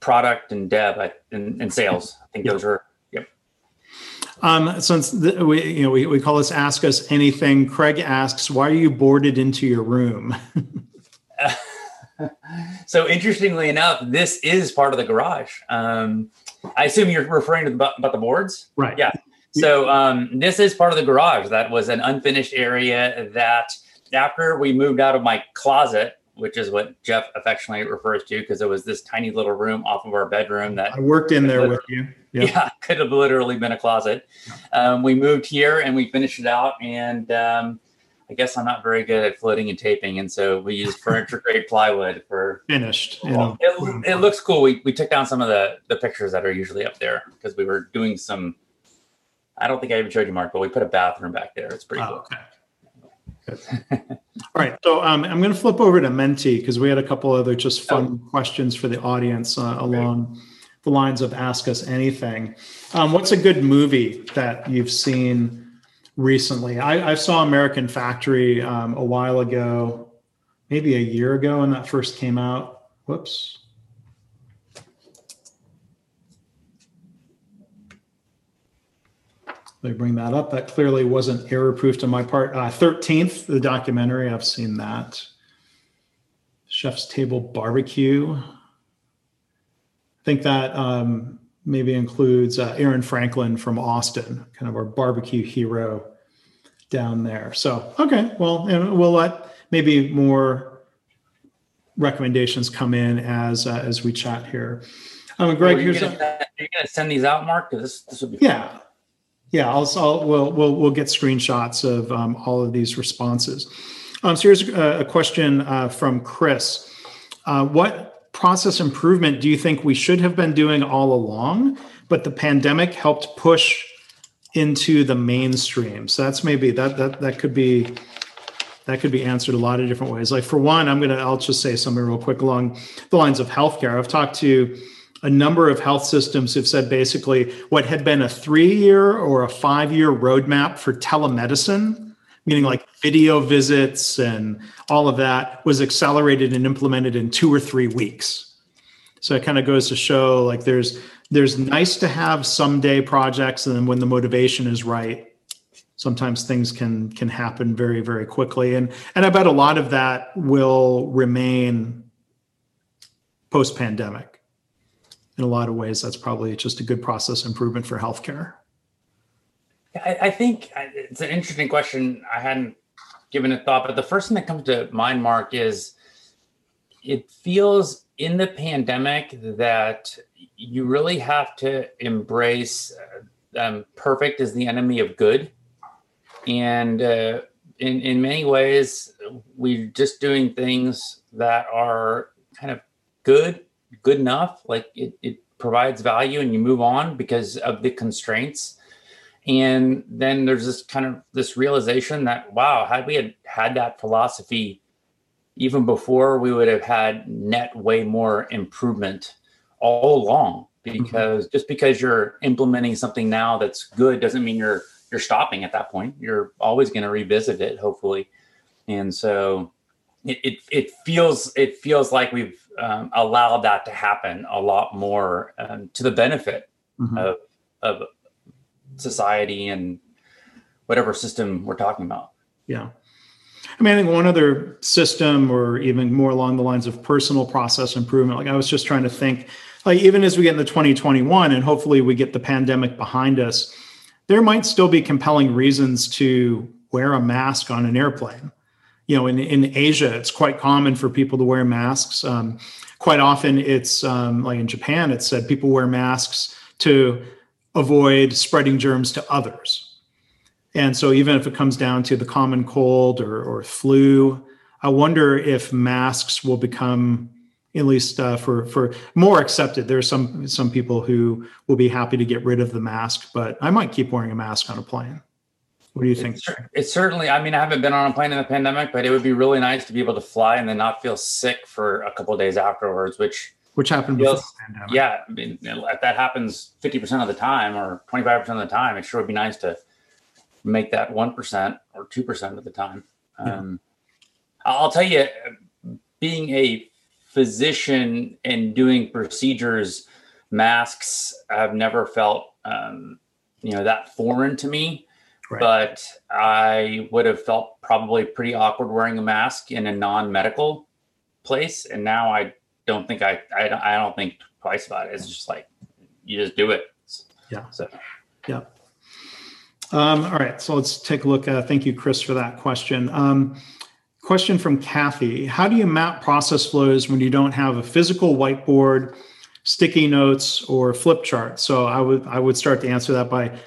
product and dev and, and sales. I think yep. those are um, since the, we, you know, we, we call this Ask Us Anything, Craig asks, why are you boarded into your room? so interestingly enough, this is part of the garage. Um, I assume you're referring to the, about the boards? Right. Yeah. So um, this is part of the garage. That was an unfinished area that after we moved out of my closet, which is what Jeff affectionately refers to because it was this tiny little room off of our bedroom that I worked in there with you. Yeah. yeah, could have literally been a closet. Um, we moved here and we finished it out, and um, I guess I'm not very good at floating and taping, and so we used furniture grade plywood for finished. Well, it, it looks cool. We we took down some of the the pictures that are usually up there because we were doing some. I don't think I even showed you, Mark, but we put a bathroom back there. It's pretty oh, cool. Okay. All right. So um, I'm going to flip over to Menti because we had a couple other just fun oh. questions for the audience uh, along the lines of Ask Us Anything. Um, what's a good movie that you've seen recently? I, I saw American Factory um, a while ago, maybe a year ago when that first came out. Whoops. they bring that up. That clearly wasn't error proof on my part. Uh, 13th, the documentary, I've seen that. Chef's Table Barbecue. I think that um, maybe includes uh, Aaron Franklin from Austin, kind of our barbecue hero down there. So, okay, well, and we'll let maybe more recommendations come in as uh, as we chat here. Um, Greg, oh, here's gonna, a, are going to send these out, Mark? This, this would be yeah. Fun. Yeah, I'll, I'll we'll, we'll we'll get screenshots of um, all of these responses. Um, so here's a, a question uh, from Chris. Uh, what process improvement do you think we should have been doing all along, but the pandemic helped push into the mainstream? So that's maybe that that that could be that could be answered a lot of different ways. Like for one, I'm gonna I'll just say something real quick along the lines of healthcare. I've talked to a number of health systems have said basically what had been a three year or a five year roadmap for telemedicine, meaning like video visits and all of that, was accelerated and implemented in two or three weeks. So it kind of goes to show like there's there's nice to have someday projects, and then when the motivation is right, sometimes things can can happen very very quickly. And and I bet a lot of that will remain post pandemic in a lot of ways, that's probably just a good process improvement for healthcare. I, I think it's an interesting question. I hadn't given it thought, but the first thing that comes to mind, Mark, is it feels in the pandemic that you really have to embrace um, perfect is the enemy of good. And uh, in, in many ways, we're just doing things that are kind of good good enough like it, it provides value and you move on because of the constraints and then there's this kind of this realization that wow had we had had that philosophy even before we would have had net way more improvement all along mm-hmm. because mm-hmm. just because you're implementing something now that's good doesn't mean you're you're stopping at that point you're always going to revisit it hopefully and so it, it, it feels it feels like we've um, allowed that to happen a lot more um, to the benefit mm-hmm. of of society and whatever system we're talking about. Yeah. I mean, I think one other system, or even more along the lines of personal process improvement, like I was just trying to think, like even as we get into 2021 and hopefully we get the pandemic behind us, there might still be compelling reasons to wear a mask on an airplane. You know, in, in Asia, it's quite common for people to wear masks. Um, quite often, it's um, like in Japan, it's said people wear masks to avoid spreading germs to others. And so, even if it comes down to the common cold or, or flu, I wonder if masks will become, at least uh, for for more accepted. There are some some people who will be happy to get rid of the mask, but I might keep wearing a mask on a plane. What do you think? It's, it's, certainly. I mean, I haven't been on a plane in the pandemic, but it would be really nice to be able to fly and then not feel sick for a couple days afterwards, which which happened before the pandemic. Yeah, I mean, if that happens fifty percent of the time or twenty five percent of the time, it sure would be nice to make that 1% or 2% of the time. Yeah. Um, I'll tell you, being a physician and doing procedures, masks have never felt, um, you know, that foreign to me. Right. But I would have felt probably pretty awkward wearing a mask in a non-medical place, and now I don't think I I, I don't think twice about it. It's just like you just do it. Yeah. So. Yeah. Um, all right, so let's take a look. Uh, thank you, Chris, for that question. Um, question from Kathy How do you map process flows when you don't have a physical whiteboard, sticky notes, or flip chart? So I would I would start to answer that by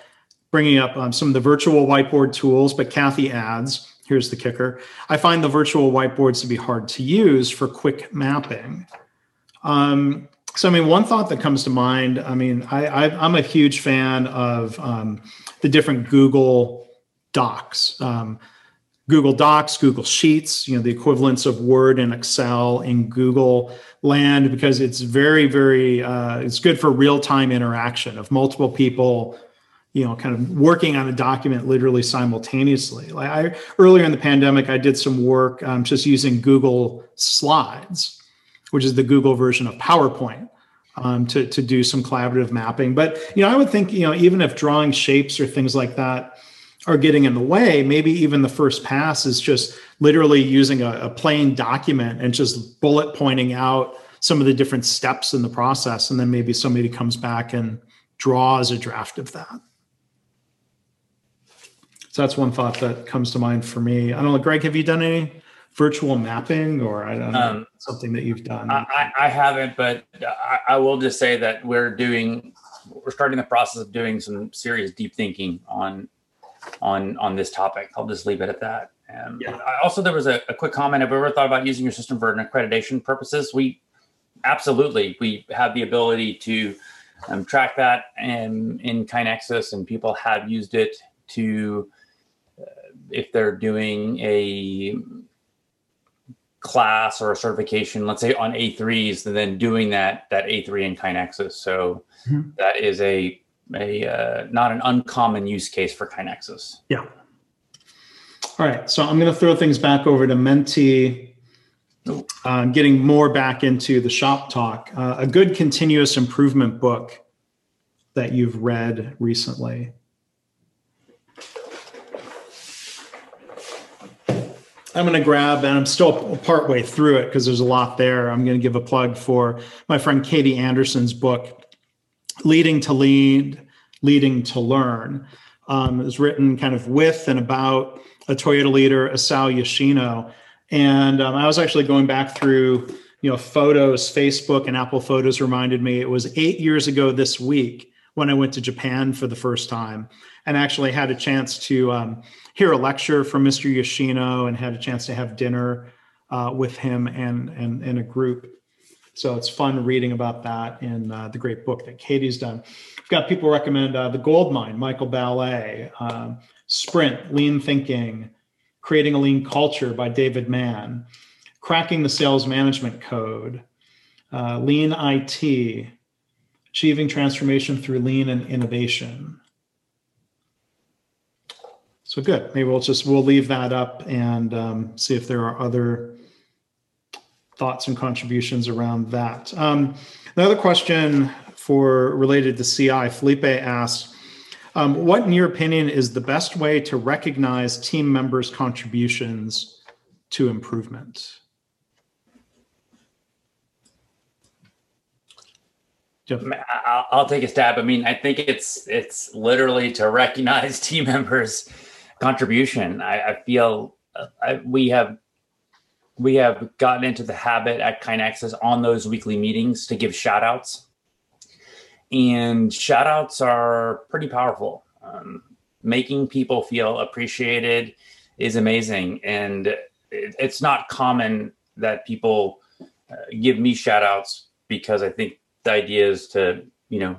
bringing up um, some of the virtual whiteboard tools. But Kathy adds, here's the kicker: I find the virtual whiteboards to be hard to use for quick mapping. Um, so, I mean, one thought that comes to mind. I mean, I, am a huge fan of um, the different Google Docs, um, Google Docs, Google Sheets. You know, the equivalents of Word and Excel in Google land because it's very, very. Uh, it's good for real time interaction of multiple people. You know, kind of working on a document literally simultaneously. Like I earlier in the pandemic, I did some work um, just using Google Slides which is the Google version of PowerPoint. Um, to, to do some collaborative mapping. But you know, I would think you know even if drawing shapes or things like that are getting in the way, maybe even the first pass is just literally using a, a plain document and just bullet pointing out some of the different steps in the process, and then maybe somebody comes back and draws a draft of that. So that's one thought that comes to mind for me. I don't know, Greg, have you done any virtual mapping or I don't know um, something that you've done? I, I haven't, but I, I, will just say that we're doing we're starting the process of doing some serious deep thinking on on on this topic. I'll just leave it at that. Um, yeah. also, there was a, a, quick comment. Have you ever thought about using your system for an accreditation purposes? We absolutely we have the ability to um, track that and in KaiNexus, and people have used it to uh, if they're doing a class or a certification, let's say on A3s, and then doing that that A3 in KaiNexus. So mm-hmm. that is a a uh, not an uncommon use case for KaiNexus. Yeah. All right, so I'm going to throw things back over to Menti. Um, getting more back into the shop talk. Uh, a good continuous improvement book that you've read recently. I'm going to grab, and I'm still partway through it because there's a lot there. I'm going to give a plug for my friend Katie Anderson's book, Learning to Lead, Leading to Learn. Um, it was written kind of with and about a Toyota leader, Isao Yoshino. And um, I was actually going back through, you know, photos, Facebook and Apple Photos reminded me it was eight years ago this week when I went to Japan for the first time and actually had a chance to um, hear a lecture from Mr. Yoshino and had a chance to have dinner uh, with him and, and, and a group. So it's fun reading about that in uh, the great book that Katie's done. We've got people recommend uh, The Gold Mine, Michael Ballé, um, Sprint, Lean Thinking, Creating a Lean Culture by David Mann, cracking the sales management code, uh, lean IT, achieving transformation through lean and innovation. So good. Maybe we'll just we'll leave that up and um, see if there are other thoughts and contributions around that. Um, another question for related to CI, Felipe asks, um, what in your opinion is the best way to recognize team members' contributions to improvement? I'll take a stab. I mean, I think it's it's literally to recognize team members' contribution. I, I feel uh, I, we have we have gotten into the habit at KaiNexus on those weekly meetings to give shout outs. And shout outs are pretty powerful. Um, making people feel appreciated is amazing. And it, it's not common that people uh, give me shout outs because I think the idea is to, you know,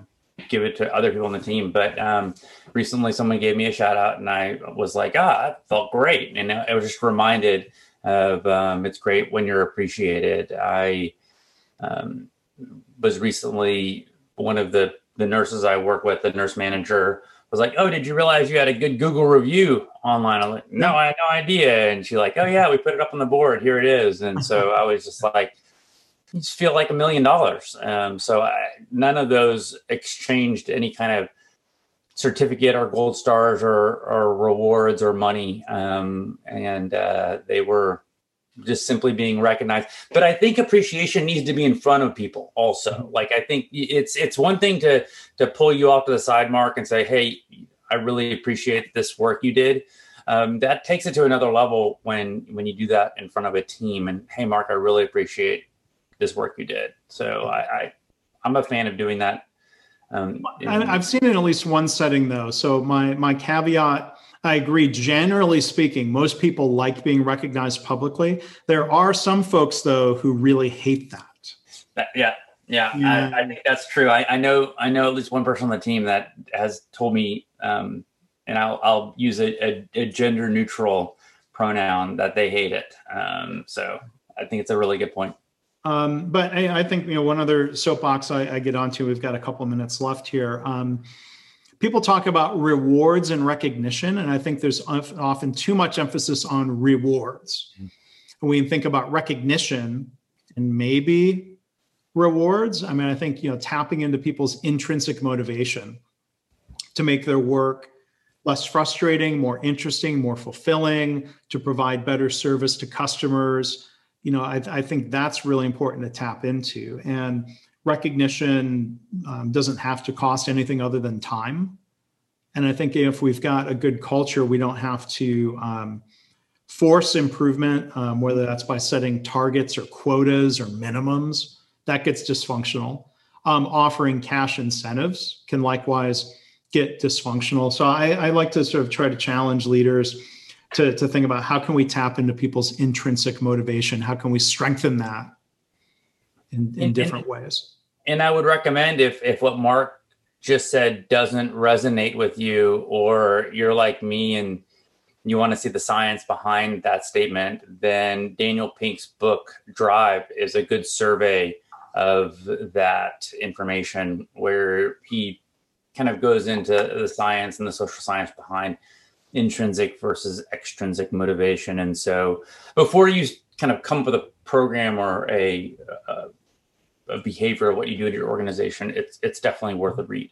give it to other people on the team. But um, recently, someone gave me a shout out, and I was like, ah, that felt great. And I was just reminded of um, it's great when you're appreciated. I um, was recently one of the the nurses I work with, the nurse manager, was like, "Oh, did you realize you had a good Google review online?" I'm like, "No, I had no idea." And she like, "Oh yeah, we put it up on the board. Here it is." And so I was just like, "You just feel like a million dollars." Um, so I, none of those exchanged any kind of certificate or gold stars or, or rewards or money. Um, and uh, they were just simply being recognized. But I think appreciation needs to be in front of people also. Mm-hmm. Like I think it's it's one thing to to pull you off to the side mark and say, hey, I really appreciate this work you did. Um, that takes it to another level when when you do that in front of a team and hey mark i really appreciate this work you did so i, I i'm a fan of doing that um, I've seen it in at least one setting though. So my my caveat, I agree. Generally speaking, most people like being recognized publicly. There are some folks though who really hate that. that yeah, yeah, yeah. I, I, think that's true. I, I, know I know at least one person on the team that has told me, um, and I'll I'll use a, a, a, gender neutral pronoun that they hate it. Um, so I think it's a really good point. Um, but I, I, think you know one other soapbox I, I, get onto. We've got a couple minutes left here. Um, people talk about rewards and recognition, and I think there's often too much emphasis on rewards. Mm-hmm. When we think about recognition and maybe rewards, I mean, I think you know tapping into people's intrinsic motivation to make their work less frustrating, more interesting, more fulfilling, to provide better service to customers you know, I, I think that's really important to tap into. And recognition um, doesn't have to cost anything other than time. And I think if we've got a good culture, we don't have to um, force improvement, um, whether that's by setting targets or quotas or minimums. That gets dysfunctional. Um, offering cash incentives can likewise get dysfunctional. So I, I like to sort of try to challenge leaders to, to think about how can we tap into people's intrinsic motivation? How can we strengthen that in, in and, different and, ways? And I would recommend if if what Mark just said doesn't resonate with you, or you're like me and you want to see the science behind that statement, then Daniel Pink's book Drive is a good survey of that information where he kind of goes into the science and the social science behind intrinsic versus extrinsic motivation. And so before you kind of come up with a program or a, a, a behavior, what you do at your organization, it's, it's definitely worth a read.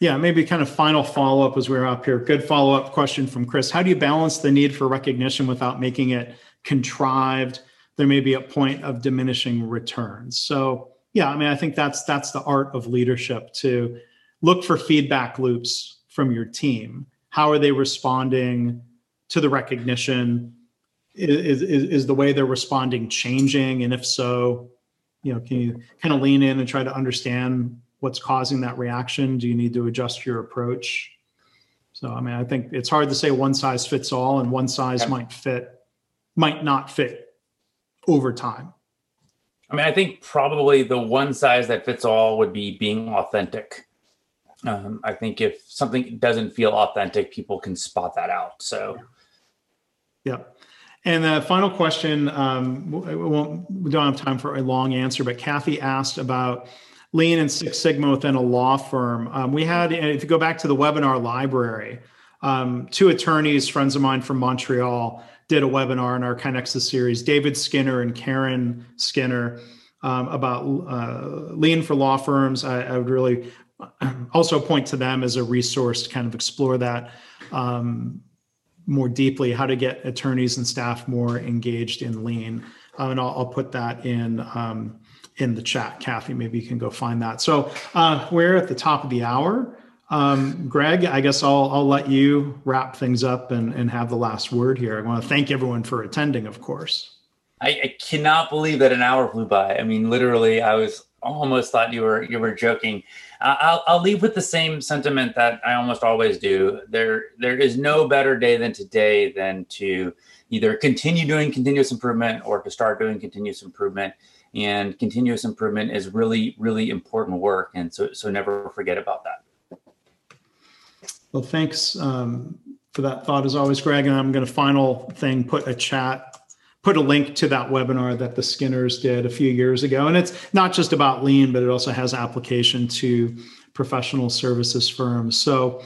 Yeah, maybe kind of final follow up as we are up here. Good follow up question from Chris. How do you balance the need for recognition without making it contrived? There may be a point of diminishing returns. So, yeah, I mean, I think that's that's the art of leadership to look for feedback loops from your team how are they responding to the recognition? Is, is, is the way they're responding changing? And if so you know can you kind of lean in and try to understand what's causing that reaction? Do you need to adjust your approach? So i mean i think it's hard to say one size fits all and one size yeah. might fit might not fit over time. I mean i think probably the one size that fits all would be being authentic um, I think if something doesn't feel authentic, people can spot that out. So, yeah. And the final question, um, we, won't, we don't have time for a long answer, but Kathy asked about Lean and Six Sigma within a law firm. Um, we had, if you go back to the webinar library, um, two attorneys, friends of mine from Montreal, did a webinar in our KaiNexus series, David Skinner and Karen Skinner, um, about uh, Lean for law firms. I, I, would really also point to them as a resource to kind of explore that um, more deeply, how to get attorneys and staff more engaged in Lean. Uh, and I'll, I'll, put that in um, in the chat. Kathy, maybe you can go find that. So uh, we're at the top of the hour. Um, Greg, I guess I'll, I'll let you wrap things up and, and have the last word here. I want to thank everyone for attending, of course. I, I cannot believe that an hour flew by. I mean, literally, I was almost thought you were you were joking. I'll, I'll leave with the same sentiment that I almost always do. There there is no better day than today than to either continue doing continuous improvement or to start doing continuous improvement. And continuous improvement is really really important work, and so so never forget about that. Well, thanks um, for that thought as always, Greg. And I'm going to final thing put a chat, put a link to that webinar that the Skinners did a few years ago. And it's not just about lean, but it also has application to professional services firms. So,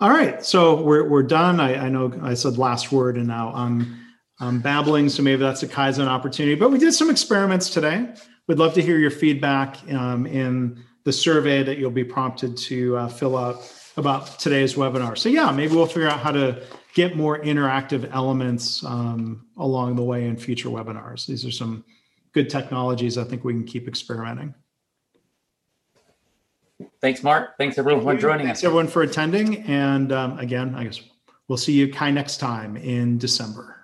all right, so we're, we're done. I, I know I said last word and now I'm, I'm babbling, so maybe that's a Kaizen opportunity. But we did some experiments today. We'd love to hear your feedback um, in the survey that you'll be prompted to uh, fill out about today's webinar. So yeah, maybe we'll figure out how to get more interactive elements um, along the way in future webinars. These are some good technologies I think we can keep experimenting. Thanks, Mark. Thanks everyone Thank for joining Thanks us. everyone for attending. And um, again, I guess we'll see you Kai next time in December.